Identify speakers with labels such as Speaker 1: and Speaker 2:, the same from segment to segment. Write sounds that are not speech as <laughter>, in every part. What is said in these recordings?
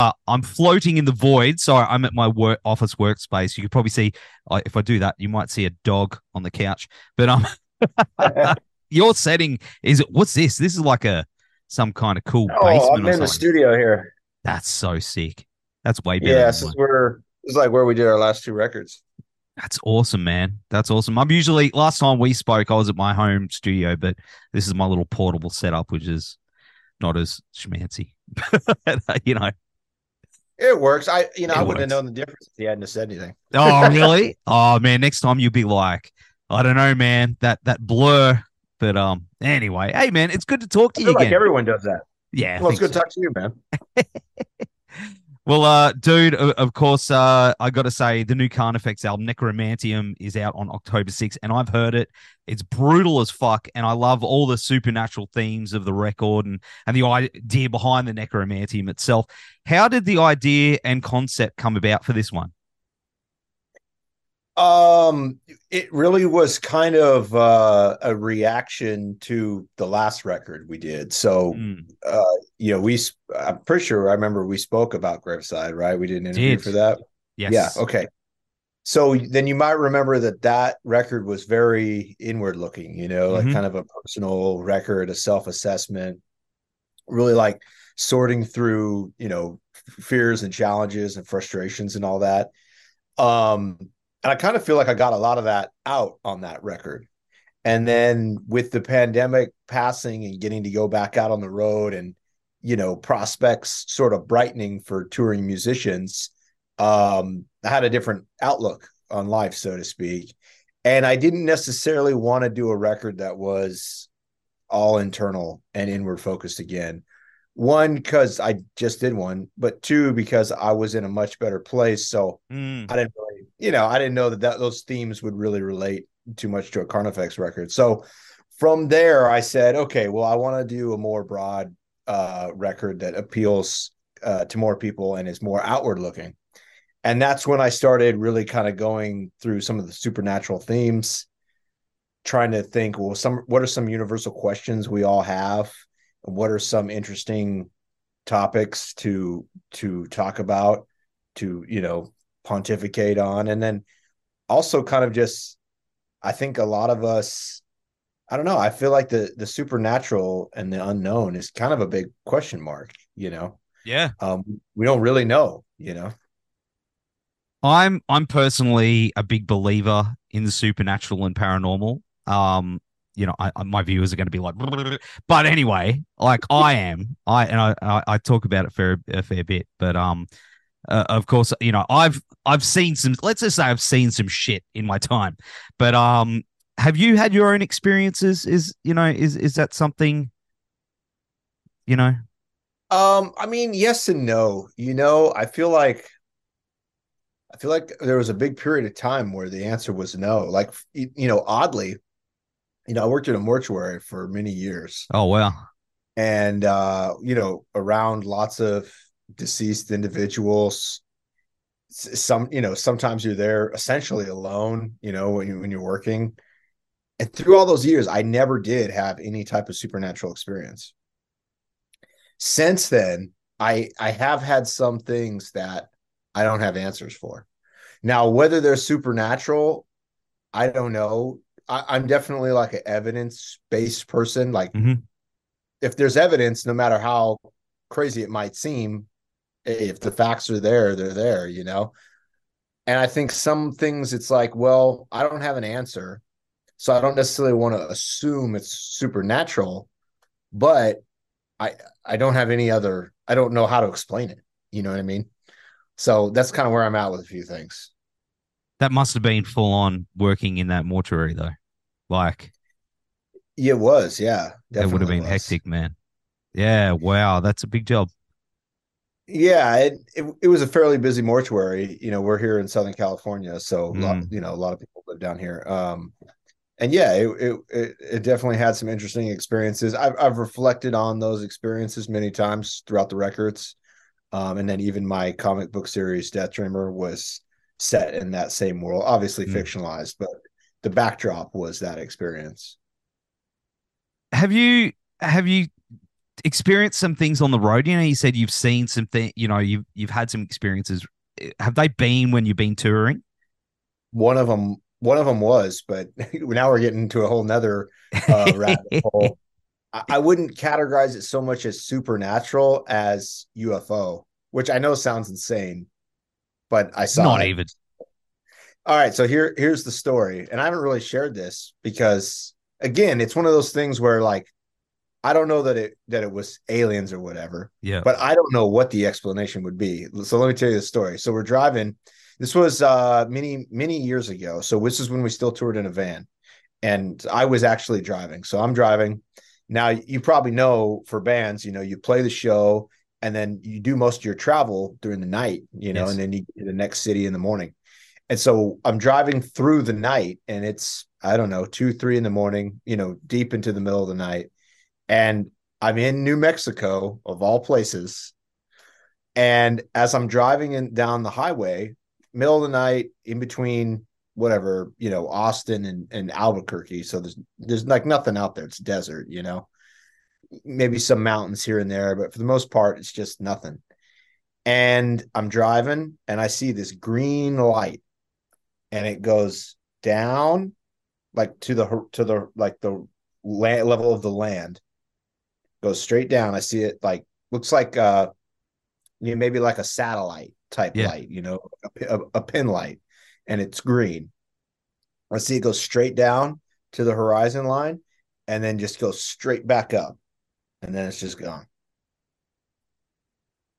Speaker 1: Uh, I'm floating in the void. Sorry, I'm at my work office workspace. You could probably see uh, if I do that, you might see a dog on the couch. But um, <laughs> your setting is what's this? This is like a some kind of cool
Speaker 2: Oh,
Speaker 1: basement.
Speaker 2: I'm in the studio here.
Speaker 1: That's so sick. That's way better.
Speaker 2: Yeah,
Speaker 1: than
Speaker 2: this is
Speaker 1: mine.
Speaker 2: where this is like where we did our last two records.
Speaker 1: That's awesome, man. That's awesome. I'm usually last time we spoke, I was at my home studio, but this is my little portable setup, which is not as schmancy. <laughs> you know.
Speaker 2: It works. I you know
Speaker 1: It
Speaker 2: I wouldn't have known the difference if he hadn't said anything.
Speaker 1: Oh, <laughs> really? oh man, next time you'll be like, I don't know, man, that that blur. But um, anyway, hey man, it's good to talk to you
Speaker 2: like
Speaker 1: again.
Speaker 2: everyone does that.
Speaker 1: yeah.
Speaker 2: Well, it's good
Speaker 1: so.
Speaker 2: to talk to you, man. <laughs>
Speaker 1: Well, uh, dude, of, course, uh, I got to say the new Carnifex album, Necromanteum, is out on October 6th, and I've heard it. It's brutal as fuck, and I love all the supernatural themes of the record and, and the idea behind the Necromanteum itself. How did the idea and concept come about for this one?
Speaker 2: Um, it really was kind of uh, a reaction to the last record we did. So,
Speaker 1: Mm,
Speaker 2: uh, you know, we I'm pretty sure I remember we spoke about Graveside, right? We did an interview
Speaker 1: Did.
Speaker 2: for that.
Speaker 1: yes.
Speaker 2: Yeah. Okay. So then you might remember that that record was very inward looking, you know, like
Speaker 1: Mhm.
Speaker 2: kind of a personal record, a self assessment, really like sorting through, you know, fears and challenges and frustrations and all that. Um, and I kind of feel like I got a lot of that out on that record. And then with the pandemic passing and getting to go back out on the road and, you know, prospects sort of brightening for touring musicians, um, I had a different outlook on life, so to speak. And I didn't necessarily want to do a record that was all internal and inward focused again. One, because I just did one, but two, because I was in a much better place. So
Speaker 1: Mm,
Speaker 2: I didn't really, you know, I didn't know that, that those themes would really relate too much to a Carnifex record. So from there, I said, okay, well, I want to do a more broad uh, record that appeals uh, to more people and is more outward looking. And that's when I started really kind of going through some of the supernatural themes, trying to think, well, some what are some universal questions we all have, what are some interesting topics to to talk about, to you know pontificate on, and then also kind of just, I think a lot of us, I don't know, I feel like the the supernatural and the unknown is kind of a big question mark, you know.
Speaker 1: yeah.
Speaker 2: Um, we don't really know, you know.
Speaker 1: I'm I'm personally a big believer in the supernatural and paranormal. Um, you know, I, my viewers are going to be like, <laughs> but anyway, like I am, I and I I, talk about it fair a fair bit, but um, uh, of course, you know, I've I've seen some. Let's just say I've seen some shit in my time, but um, have you had your own experiences? Is you know, is is that something? You know,
Speaker 2: Um, I mean, yes and no. You know, I feel like I feel like there was a big period of time where the answer was no. Like you know, oddly, you know, I worked in a mortuary for many years
Speaker 1: oh well,
Speaker 2: and uh, you know, around lots of deceased individuals. Some, you know, sometimes you're there essentially alone, you know, when you when you're working. And through all those years, I never did have any type of supernatural experience since then i i have had some things that i don't have answers for now whether they're supernatural i don't know I, i'm definitely like an evidence based person like
Speaker 1: Mhm.
Speaker 2: if there's evidence no matter how crazy it might seem if the facts are there they're there you know and i think some things it's like well i don't have an answer so i don't necessarily want to assume it's supernatural but I I don't have any other I don't know how to explain it. You know what I mean? So that's kind of where I'm at with a few things.
Speaker 1: that must have been full on working in that mortuary though. Like
Speaker 2: It was, yeah.
Speaker 1: that would have been
Speaker 2: was.
Speaker 1: hectic, man. Yeah, wow, that's a big job.
Speaker 2: Yeah, it, it it was a fairly busy mortuary. You know, we're here in Southern California, so a lot,
Speaker 1: Mm.
Speaker 2: you know, a lot of people live down here. Um, and yeah, it, it it it definitely had some interesting experiences. I've I've reflected on those experiences many times throughout the records. Um, and then even my comic book series, Death Dreamer, was set in that same world, obviously
Speaker 1: Mm.
Speaker 2: fictionalized, but the backdrop was that experience.
Speaker 1: Have you have you experienced some things on the road? You know, you said you've seen some things. You know, you've you've had some experiences. Have they been when you've been touring?
Speaker 2: One of them, one of them was, but <laughs> now we're getting into a whole nother uh, <laughs> rabbit hole. I, I wouldn't categorize it so much as supernatural as UFO, which I know sounds insane, but I saw
Speaker 1: Not
Speaker 2: it.
Speaker 1: even.
Speaker 2: All right, so here here's the story, and I haven't really shared this because again, it's one of those things where like I don't know that it that it was aliens or whatever,
Speaker 1: Yeah.
Speaker 2: but I don't know what the explanation would be. So let me tell you the story. So we're driving. This was uh many many years ago. So this is when we still toured in a van, and I was actually driving. So I'm driving. Now you probably know for bands, you know, you play the show and then you do most of your travel during the night, you know,
Speaker 1: Yes.
Speaker 2: and then you get to the next city in the morning. And so I'm driving through the night and it's, I don't know, two, three in the morning, you know, deep into the middle of the night. And I'm in New Mexico, of all places. And as I'm driving in down the highway, middle of the night, in between whatever, you know, Austin and, and Albuquerque. So there's there's like nothing out there. It's desert, you know. Maybe some mountains here and there, but for the most part, it's just nothing. And I'm driving and I see this green light and it goes down like to the to the like the land level of the land. Goes straight down. I see it like looks like uh you know, maybe like a satellite type
Speaker 1: Yeah.
Speaker 2: light you know a, a, a pin light and it's green. I see it go straight down to the horizon line and then just goes straight back up and then it's just gone.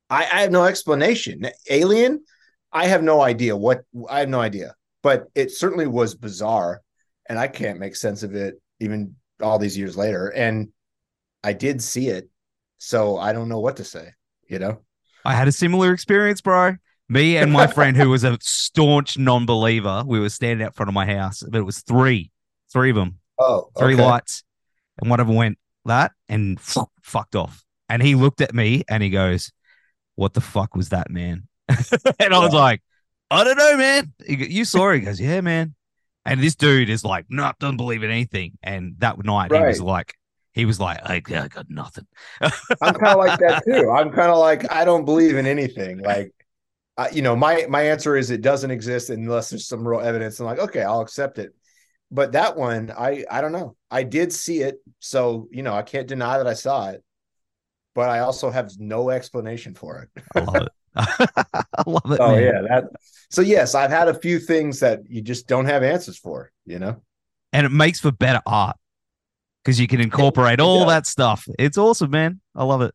Speaker 2: I, I have no explanation. Alien, I have no idea what I have no idea, but it certainly was bizarre, and I can't make sense of it even all these years later. And I did see it, so I don't know what to say. You know,
Speaker 1: I had a similar experience, bro. Me and my <laughs> friend, who was a staunch non-believer, we were standing out front of my house, but it was three, three of them,
Speaker 2: oh,
Speaker 1: three
Speaker 2: okay.
Speaker 1: lights, and one of them went that and fucked off. And he looked at me and he goes, "What the fuck was that, man?" <laughs> and I was like, "I don't know, man." You saw it? He goes, "Yeah, man." And this dude is like, "No, doesn't believe in anything." And that night, he was like, he was like, I, I got nothing.
Speaker 2: I'm kind of like that <laughs> too. I'm kind of like I don't believe in anything. Like, I, you know, my my answer is it doesn't exist unless there's some real evidence. I'm like, okay, I'll accept it. But that one, I I don't know. I did see it, so you know, I can't deny that I saw it. But I also have no explanation for it.
Speaker 1: I love it. <laughs> I love it.
Speaker 2: Oh
Speaker 1: man.
Speaker 2: yeah, that. So yes, I've had a few things that you just don't have answers for. You know.
Speaker 1: and it makes for better art because you can incorporate all
Speaker 2: does.
Speaker 1: that stuff. It's awesome, man. I love it.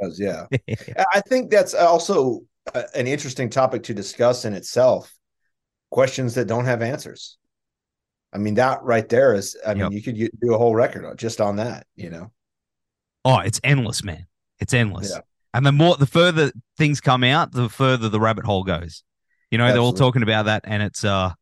Speaker 2: does yeah <laughs> i think that's also a, an interesting topic to discuss in itself questions that don't have answers i mean that right there is i mean you could do a whole record just on that you know
Speaker 1: oh, it's endless, man. It's endless.
Speaker 2: Yeah.
Speaker 1: And the more, the further things come out, the further the rabbit hole goes. You know, they're all talking about that, and it's uh,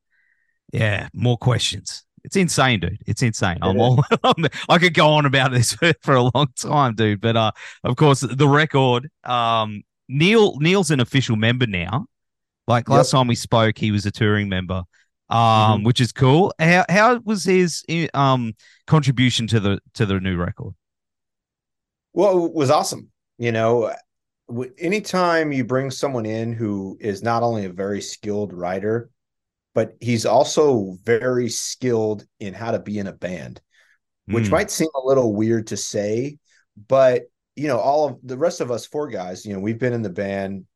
Speaker 1: yeah, more questions. It's insane, dude. It's insane. I'm all. <laughs> I could go on about this for, <laughs> for a long time, dude. But uh, of course, the record. Um, Neil Neil's an official member now. Like last time we spoke, he was a touring member, um,
Speaker 2: Mhm.
Speaker 1: which is cool. How how was his um contribution to the to the new record?
Speaker 2: well it was awesome you know anytime you bring someone in who is not only a very skilled writer but he's also very skilled in how to be in a band which
Speaker 1: Mm.
Speaker 2: might seem a little weird to say, but you know, all of the rest of us four guys, you know, we've been in the band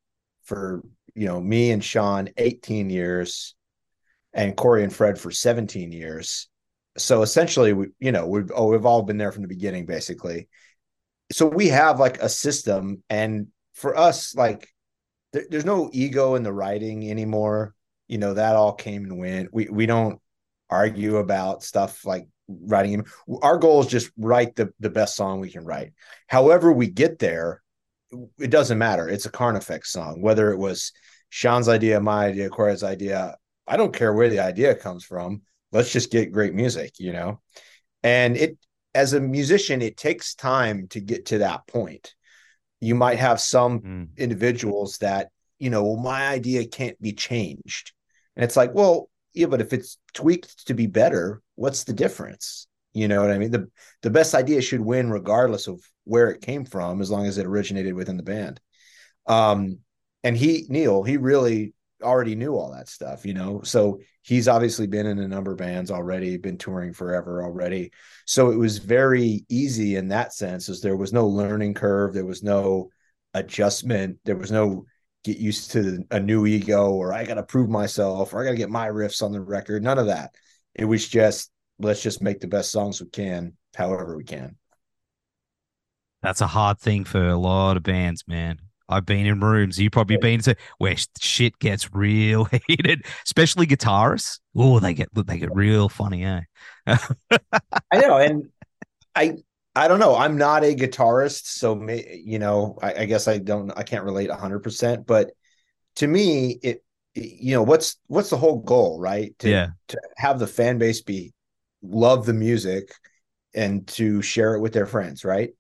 Speaker 2: for, you know, me and Sean 18 years and Corey and Fred for 17 years. So essentially we, you know, we've oh, we've all been there from the beginning, basically. So we have like a system, and for us, like there, there's no ego in the writing anymore. You know, that all came and went. We we don't argue about stuff like writing. Our goal is just write the, the best song we can write. However, we get there, it doesn't matter. It's a Carnifex song, whether it was Sean's idea, my idea, Corey's idea. I don't care where the idea comes from. Let's just get great music, you know? And it, as a musician, it takes time to get to that point. You might have some
Speaker 1: Mm.
Speaker 2: individuals that, you know, well, my idea can't be changed. And it's like, well, yeah, but if it's tweaked to be better, what's the difference? You know what I mean? The the best idea should win regardless of where it came from, as long as it originated within the band. Um, and he Neil, he really already knew all that stuff, you know. So he's obviously been in a number of bands already, been touring forever already. So it was very easy in that sense, as there was no learning curve, there was no adjustment, there was no get used to a new ego or I gotta prove myself or I gotta get my riffs on the record. None of that. It was just let's just make the best songs we can, however we can.
Speaker 1: That's a hard thing for a lot of bands, man. I've been in rooms. You've probably been to where shit gets real <laughs> heated, especially guitarists. Oh, they get they get real funny, eh?
Speaker 2: I know, and <laughs> I I don't know. I'm not a guitarist, so may, you know, I, I guess I don't. I can't relate 100, percent but to me, it you know what's what's the whole goal, right? To,
Speaker 1: yeah.
Speaker 2: To have the fan base be love the music and to share it with their friends, right?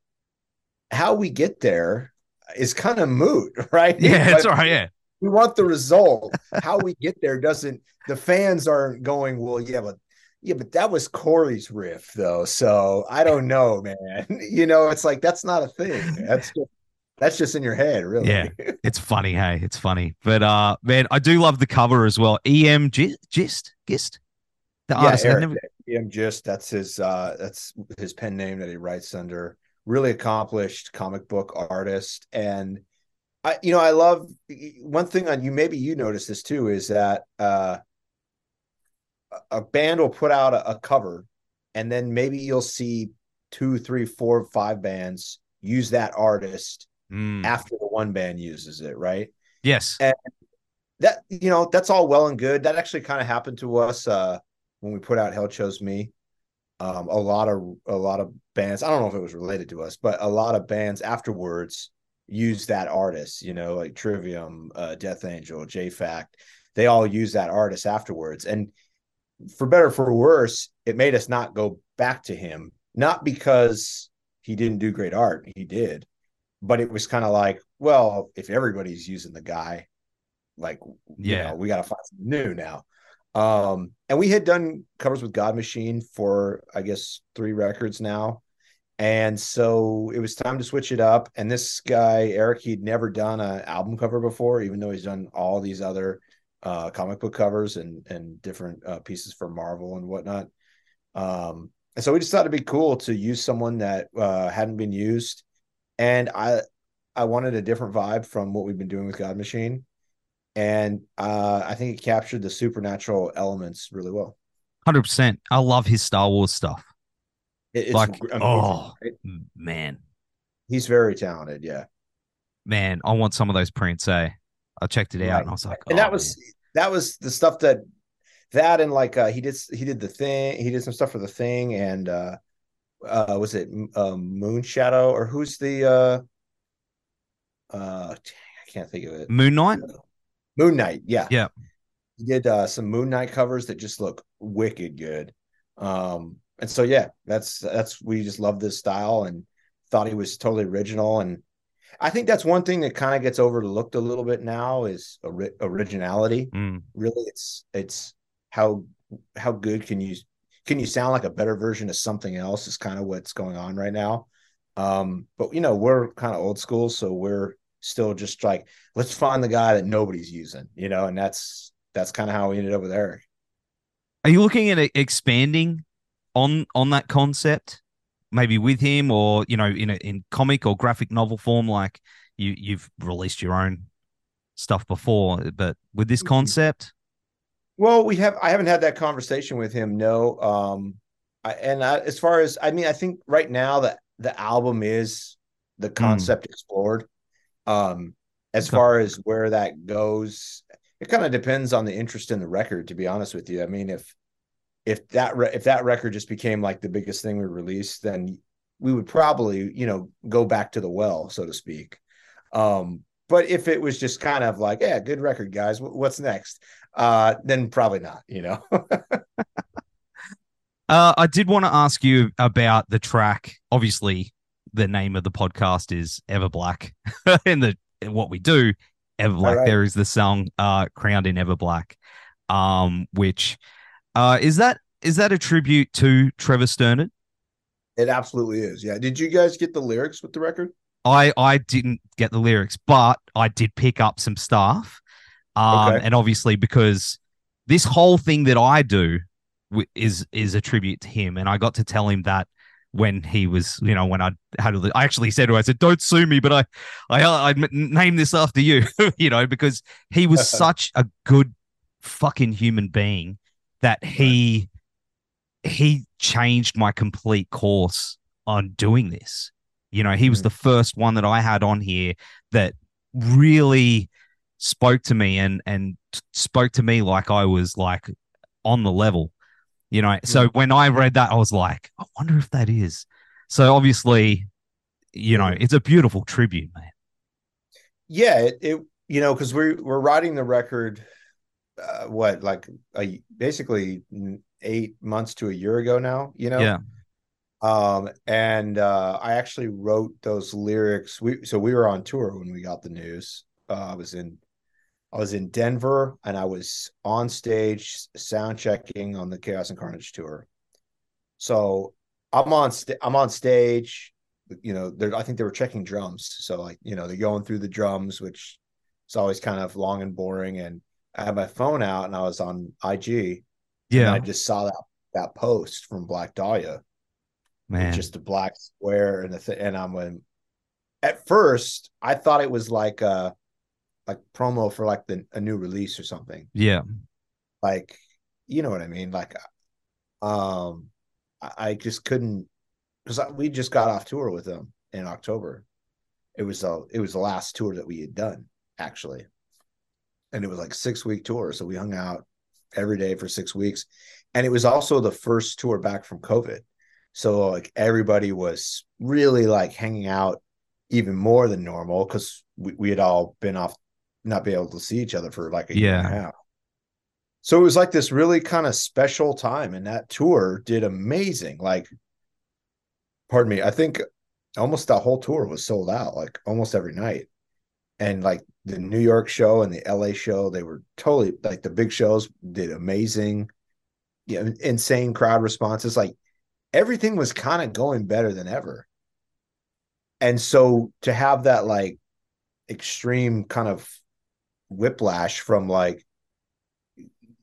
Speaker 2: How we get there is kind of moot, <laughs> right?
Speaker 1: Yeah, it's all right. Yeah.
Speaker 2: We want the result. How we get there doesn't, the fans aren't going, well, yeah, but yeah, but that was Corey's riff though. So I don't know, man. <laughs> You know, it's like that's not a thing. That's just that's just in your head, really.
Speaker 1: Yeah. It's funny, hey. It's funny. But uh man, I do love the cover as well. EM Gist Gist Gist.
Speaker 2: The yeah, artist. Eric, never... EM Gist, that's his uh that's his pen name that he writes under really accomplished comic book artist and I, you know, I love one thing on you. Maybe you notice this too is that uh, a band will put out a, a, cover, and then maybe you'll see two, three, four, five bands use that artist
Speaker 1: mm.
Speaker 2: after the one band uses it, right?
Speaker 1: Yes,
Speaker 2: and that you know that's all well and good. That actually kind of happened to us uh, when we put out Hell Chose Me um, a lot of a lot of bands. I don't know if it was related to us, but a lot of bands afterwards use that artist. You know, like Trivium, uh, Death Angel, J Fact. They all use that artist afterwards, and for better for worse, it made us not go back to him. Not because he didn't do great art, he did, but it was kind of like, well, if everybody's using the guy, like, yeah, you know, we got to find something new now. Um, and we had done covers with God Machine for I guess three records now. And so it was time to switch it up. And this guy, Eric, he'd never done an album cover before, even though he's done all these other uh, comic book covers and and different uh, pieces for Marvel and whatnot. Um, and so we just thought it'd be cool to use someone that uh, hadn't been used. And I I wanted a different vibe from what we've been doing with God Machine and uh, I think it captured the supernatural elements really well.
Speaker 1: Hundred percent. I love his Star Wars stuff.
Speaker 2: It, like, amazing, oh
Speaker 1: right? man,
Speaker 2: he's very talented. Yeah,
Speaker 1: man, I want some of those prints. Eh? I checked it out right. and I was like,
Speaker 2: and
Speaker 1: oh,
Speaker 2: that was man. that was the stuff that that and like uh, he did he did the thing he did some stuff for the thing and uh uh was it um moon shadow or who's the uh uh I can't think of it
Speaker 1: moon knight
Speaker 2: Moon Knight, yeah.
Speaker 1: Yeah.
Speaker 2: He did uh, some Moon Knight covers that just look wicked good. Um, and so yeah, that's that's we just love this style and thought he was totally original. And I think that's one thing that kind of gets overlooked a little bit now is ori- originality.
Speaker 1: Mm.
Speaker 2: Really, it's it's how how good can you can you sound like a better version of something else is kind of what's going on right now. Um, but you know, we're kind of old school, so we're still just like let's find the guy that nobody's using, you know, and that's that's kind of how we ended up with Eric.
Speaker 1: Are you looking at expanding on on that concept, maybe with him, or you know, in a, in comic or graphic novel form, like you you've released your own stuff before, but with this mm-hmm. concept?
Speaker 2: Well, we have. I haven't had that conversation with him. No, um, I, and I, as far as I mean, I think right now that the album is the mm. concept mm. explored. Um, as far as where that goes, it kind of depends on the interest in the record. To be honest with you, I mean, if if that re- if that record just became like the biggest thing we released, then we would probably you know go back to the well, so to speak. Um, but if it was just kind of like, yeah, good record, guys, what's next? Uh, then probably not. You know. <laughs>
Speaker 1: uh, I did want to ask you about the track. Obviously, the name of the podcast is Ever Black. <laughs> and the in what we do, Ever Black. Right. There is the song uh, "Crowned in Ever Black." Um, which uh is that is that a tribute to Trevor Strnad?
Speaker 2: It absolutely is. Yeah. Did you guys get the lyrics with the record?
Speaker 1: I I didn't get the lyrics, but I did pick up some stuff. Um,
Speaker 2: Okay.
Speaker 1: and obviously because this whole thing that I do is is a tribute to him, and I got to tell him that when he was, you know, when I had, I actually said to him, I said, "Don't sue me," but I, I, I named this after you, <laughs> you know, because he was such a good fucking human being that he he changed my complete course on doing this. You know, he was
Speaker 2: Mhm.
Speaker 1: the first one that I had on here that really spoke to me and and spoke to me like I was like on the level. You know, so when I read that, I was like, I wonder if that is. So obviously, you know, it's a beautiful tribute, man.
Speaker 2: Yeah, it, it you know, because we're we're writing the record uh, what, like a basically eight months to a year ago now, you know?
Speaker 1: Yeah.
Speaker 2: Um, and uh, I actually wrote those lyrics. We so we were on tour when we got the news. Uh, I was in I was in Denver and I was on stage sound checking on the Chaos and Carnage tour. So I'm on st- I'm on stage. You know, I think they were checking drums. So like you know they're going through the drums, which is always kind of long and boring. And I had my phone out and I was on IG. And
Speaker 1: Yeah,
Speaker 2: I just saw that that post from Black Dahlia
Speaker 1: man.
Speaker 2: just a black square and the th- and I'm when at first I thought it was like a like promo for like the a new release or something.
Speaker 1: yeah,
Speaker 2: Like you know what I mean? Like um I, I just couldn't because we just got off tour with them in October. It was a it was the last tour that we had done actually. And it was like six week tour. So we hung out every day for six weeks. And it was also the first tour back from COVID. So like everybody was really like hanging out even more than normal because we, we had all been off not be able to see each other for like a year and a half. So it was like this really kind of special time, and that tour did amazing. Like, pardon me, I think almost that whole tour was sold out, like almost every night. And like the New York show and the LA show, they were totally like the big shows did amazing. Yeah, insane crowd responses. Like everything was kind of going better than ever. And so to have that like extreme kind of whiplash from like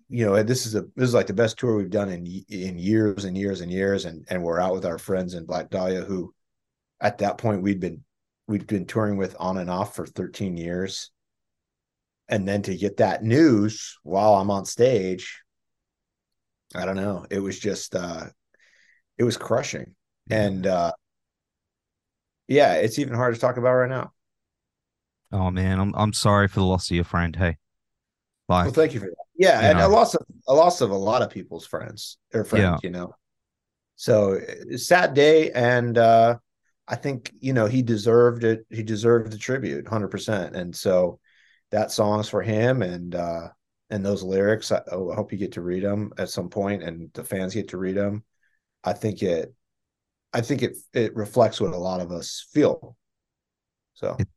Speaker 2: you know this is a this is like the best tour we've done in in years and years and years and and we're out with our friends in Black Dahlia who at that point we'd been we'd been touring with on and off for 13 years. And then to get that news while I'm on stage I don't know. It was just uh it was crushing. And uh yeah it's even hard to talk about right now
Speaker 1: Oh man, I'm I'm sorry for the loss of your friend. Hey, like,
Speaker 2: Well, thank you for that. Yeah, and
Speaker 1: know.
Speaker 2: a loss of a loss of a lot of people's friends or friends,
Speaker 1: Yeah.
Speaker 2: you know. So sad day, and uh, I think you know he deserved it. He deserved the tribute, hundred percent. And so that song's for him, and uh, and those lyrics. I, oh, I hope you get to read them at some point, and the fans get to read them. I think it, I think it it reflects what a lot of us feel. So
Speaker 1: It-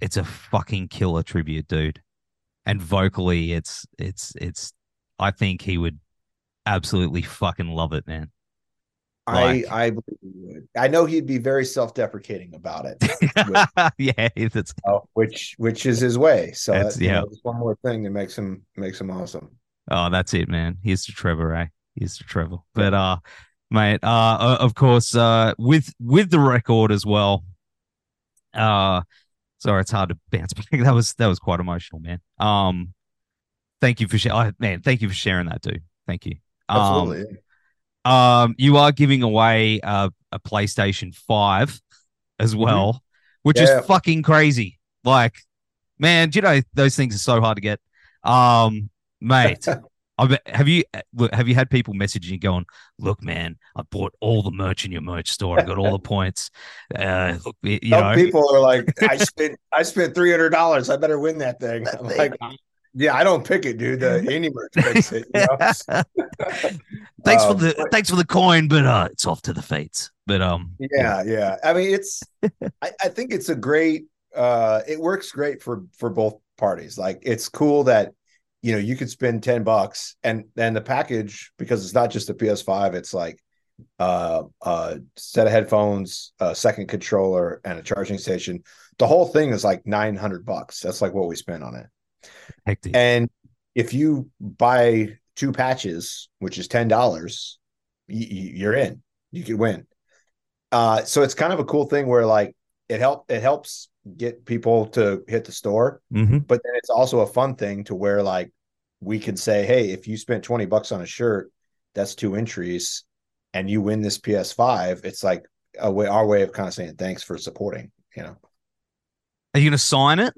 Speaker 1: it's a fucking killer tribute, dude. And vocally, it's it's it's. I think he would absolutely fucking love it, man.
Speaker 2: I
Speaker 1: Like-
Speaker 2: I believe he would. I know he'd be very self deprecating about it. <laughs>
Speaker 1: yeah, it's
Speaker 2: uh, which which is his way. So
Speaker 1: That's-
Speaker 2: that's you
Speaker 1: yeah.
Speaker 2: know, it's one more thing that makes him makes him awesome.
Speaker 1: oh, that's it, man. Here's to Trevor, eh? Here's to Trevor. But uh, mate, uh, of course, uh, with with the record as well. Uh, sorry, it's hard to <laughs> bounce back. That was that was quite emotional, man. Um, thank you for sharing, man. Thank you for sharing that, dude. Thank you. Um,
Speaker 2: Absolutely.
Speaker 1: Um, you are giving away uh, a PlayStation 5 as well, which
Speaker 2: Yeah.
Speaker 1: is fucking crazy. Like, man, do you know those things are so hard to get? Um, mate, <laughs> I bet, have you have you had people messaging you going, "Look, man, I bought all the merch in your merch store. I got all the points. Uh, look, you
Speaker 2: Some
Speaker 1: know,
Speaker 2: people are like, I <laughs> spent I spent three hundred dollars. I better win that thing. I'm like, yeah, I don't pick it, dude. The <laughs> indie merch picks it. You know? <laughs>
Speaker 1: thanks for
Speaker 2: Um,
Speaker 1: the thanks for the coin, but uh, it's off to the fates. But um,
Speaker 2: yeah, yeah. I mean, it's I, I think it's a great uh it works great for for both parties. Like it's cool that you know, you could spend 10 bucks and then the package, because it's not just the PS5, it's like uh uh set of headphones, a second controller, and a charging station. The whole thing is like 900 bucks. That's like what we spent on it.
Speaker 1: Hectic.
Speaker 2: And if you buy two patches, which is ten dollars, you're in. You could win. Uh, so it's kind of a cool thing where like it help it helps get people to hit the store,
Speaker 1: mm-hmm.
Speaker 2: but then it's also a fun thing to where like we could say, hey, if you spent twenty bucks on a shirt, that's two entries, and you win this PS5. It's like a way our way of kind of saying thanks for supporting. You know,
Speaker 1: are you gonna sign it?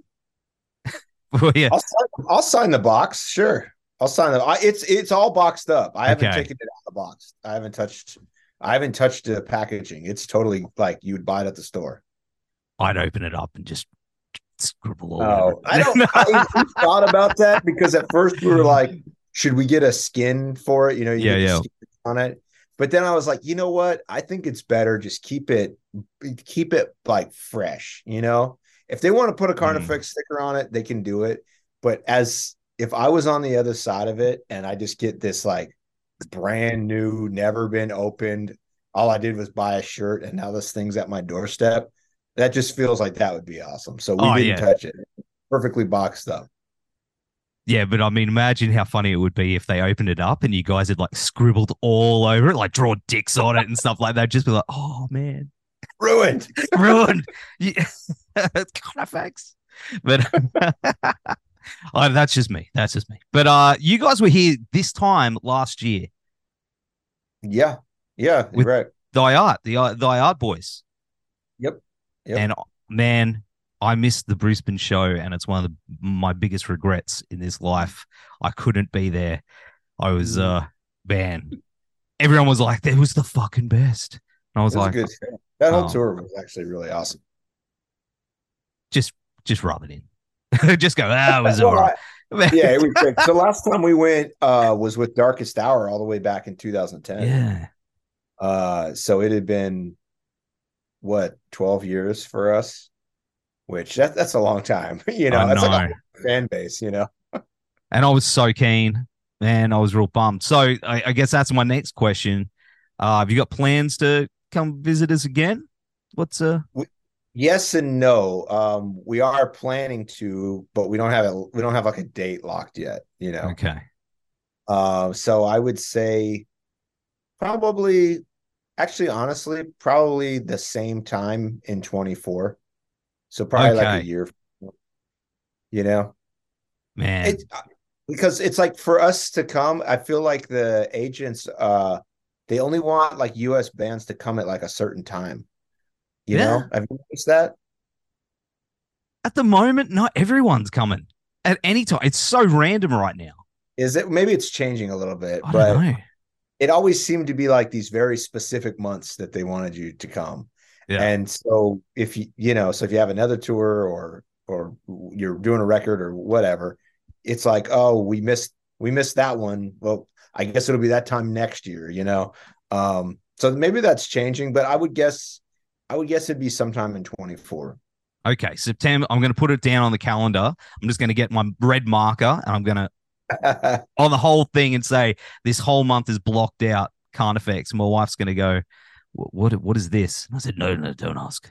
Speaker 1: <laughs>
Speaker 2: well, yeah, I'll sign, I'll sign the box. Sure. I'll sign it. I, it's it's all boxed up. I haven't okay. taken it out of the box. I haven't touched. I haven't touched the packaging. It's totally like you would buy it at the store.
Speaker 1: I'd open it up and just scribble
Speaker 2: oh, over. I don't. I <laughs> thought about that because at first we were like, should we get a skin for it? You know, you
Speaker 1: yeah, yeah.
Speaker 2: On it, but then I was like, you know what? I think it's better just keep it, keep it like fresh. You know, if they want to put a Carnifex mm. sticker on it, they can do it. But as if I was on the other side of it and I just get this like brand new, never been opened, all I did was buy a shirt and now this thing's at my doorstep, that just feels like that would be awesome. So we oh, didn't yeah. touch it. Perfectly boxed up.
Speaker 1: Yeah, but I mean, imagine how funny it would be if they opened it up and you guys had like scribbled all over it, like draw dicks on it and stuff like that. Just be like, oh man,
Speaker 2: ruined, <laughs>
Speaker 1: ruined. Yeah, kind of facts. But <laughs> oh, that's just me. That's just me. But uh, you guys were here this time last year.
Speaker 2: Yeah, yeah, with right.
Speaker 1: The Art, the the Art boys.
Speaker 2: Yep. Yep.
Speaker 1: And man, I missed the Brisbane show, and it's one of the, my biggest regrets in this life. I couldn't be there. I was, mm. uh, man. Everyone was like, "That was the fucking best." And I was, was like,
Speaker 2: "That whole oh. tour was actually really awesome."
Speaker 1: Just, just rub it in. <laughs> just go, ah, it was <laughs> all right.
Speaker 2: yeah, it was great. So last time we went uh was with Darkest Hour all the way back in 2010.
Speaker 1: Yeah.
Speaker 2: Uh so it had been what 12 years for us, which that, that's a long time, <laughs> you know. That's like a <laughs> fan base, you know.
Speaker 1: and I was so keen, and I was real bummed. So I, I guess that's my next question. Uh have you got plans to come visit us again? What's uh
Speaker 2: we, yes and no um we are planning to but we don't have a we don't have like a date locked yet you know
Speaker 1: okay
Speaker 2: uh so i would say probably actually honestly probably the same time in 24 so probably okay. like a year you know
Speaker 1: man
Speaker 2: it, because it's like for us to come i feel like the agents uh they only want like us bands to come at like a certain time you yeah. know, have you noticed that?
Speaker 1: At the moment, not everyone's coming at any time. It's so random right now.
Speaker 2: Is it? Maybe it's changing a little bit, I but it always seemed to be like these very specific months that they wanted you to come. Yeah. And so if you you know, so if you have another tour or or you're doing a record or whatever, it's like, oh, we missed we missed that one. Well, I guess it'll be that time next year, you know. Um, so maybe that's changing, but I would guess I would guess it'd be sometime in 24.
Speaker 1: Okay, September. I'm going to put it down on the calendar. I'm just going to get my red marker and I'm going to <laughs> on the whole thing and say this whole month is blocked out. can't Carnifex. My wife's going to go. What? What is this? And I said, no, no, don't ask.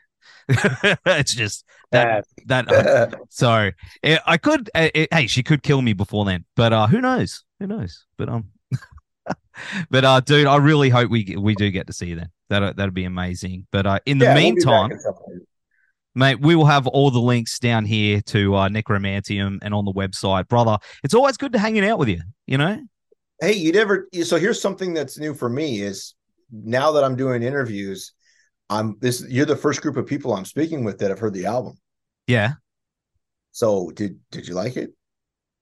Speaker 1: <laughs> it's just that that. Uh, <laughs> so eh, I could. Uh, hey, she could kill me before then, but uh, who knows? Who knows? But um, but uh, dude, I really hope we we do get to see you then. That that'd be amazing. But uh, in the yeah, meantime, we'll mate, we will have all the links down here to uh, Necromanteum and on the website, brother. It's always good to hanging out with you. You know.
Speaker 2: Hey, you never. So here's something that's new for me is now that I'm doing interviews, I'm this. You're the first group of people I'm speaking with that have heard the album.
Speaker 1: Yeah.
Speaker 2: So did did you like it?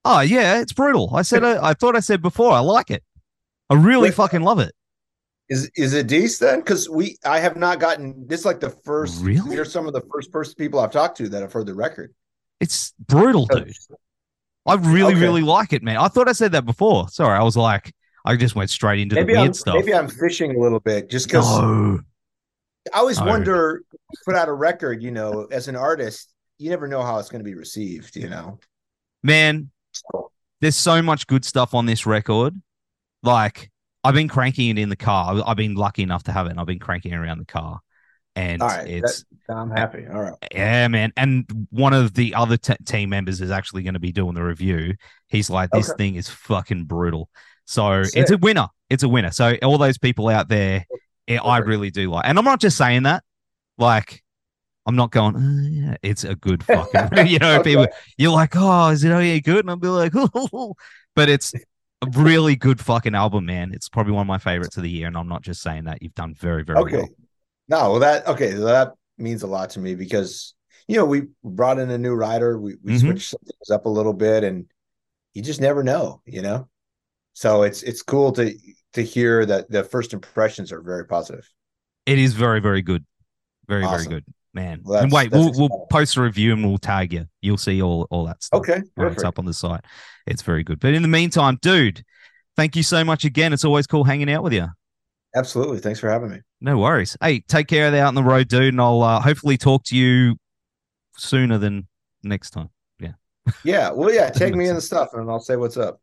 Speaker 1: Oh yeah, it's brutal. I said <laughs> I, I thought I said before I like it. I really Wait, fucking love it.
Speaker 2: Is is it decent then? Because we I have not gotten this like the first
Speaker 1: really
Speaker 2: you're some of the first person people I've talked to that have heard the record.
Speaker 1: It's brutal, dude. I really, okay. really like it, man. I thought I said that before. Sorry, I was like, I just went straight into maybe the weird
Speaker 2: I'm,
Speaker 1: stuff.
Speaker 2: Maybe I'm fishing a little bit just because
Speaker 1: no.
Speaker 2: I always no. wonder put out a record, you know, as an artist, you never know how it's going to be received, you know.
Speaker 1: Man, there's so much good stuff on this record. Like I've been cranking it in the car. I've been lucky enough to have it, and I've been cranking it around the car. And
Speaker 2: right,
Speaker 1: it's
Speaker 2: that, I'm happy. All right,
Speaker 1: yeah, man. And one of the other t- team members is actually going to be doing the review. He's like, this
Speaker 2: Okay.
Speaker 1: thing is fucking brutal. So
Speaker 2: Sick.
Speaker 1: it's a winner. It's a winner. So all those people out there, yeah, I really do like. And I'm not just saying that. Like, I'm not going. "Oh, yeah, it's a good <laughs> fucking. <laughs> you know,
Speaker 2: Okay.
Speaker 1: people. You're like, oh, is it oh, only good? And I'll be like, oh. <laughs> but it's a really good fucking album, man. It's probably one of my favorites of the year, and I'm not just saying that. You've done very, very
Speaker 2: okay.
Speaker 1: well.
Speaker 2: No, well that okay, that means a lot to me because you know we brought in a new rider, we we
Speaker 1: Mhm.
Speaker 2: switched some things up a little bit, and you just never know, you know. So it's it's cool to to hear that the first impressions are very positive.
Speaker 1: It is very, very good. Very,
Speaker 2: Awesome.
Speaker 1: very good, man.
Speaker 2: Well,
Speaker 1: and wait, we'll we'll post a review and we'll tag you. You'll see all all that stuff.
Speaker 2: Okay,
Speaker 1: when it's up on the site. It's very good. But in the meantime, dude, thank you so much again. It's always cool hanging out with you.
Speaker 2: Absolutely. Thanks for having me.
Speaker 1: No worries. Hey, take care of that out on the road, dude, and I'll uh, hopefully talk to you sooner than next time. Yeah.
Speaker 2: Yeah. Well, yeah. <laughs> Take me in the stuff, and I'll say what's up.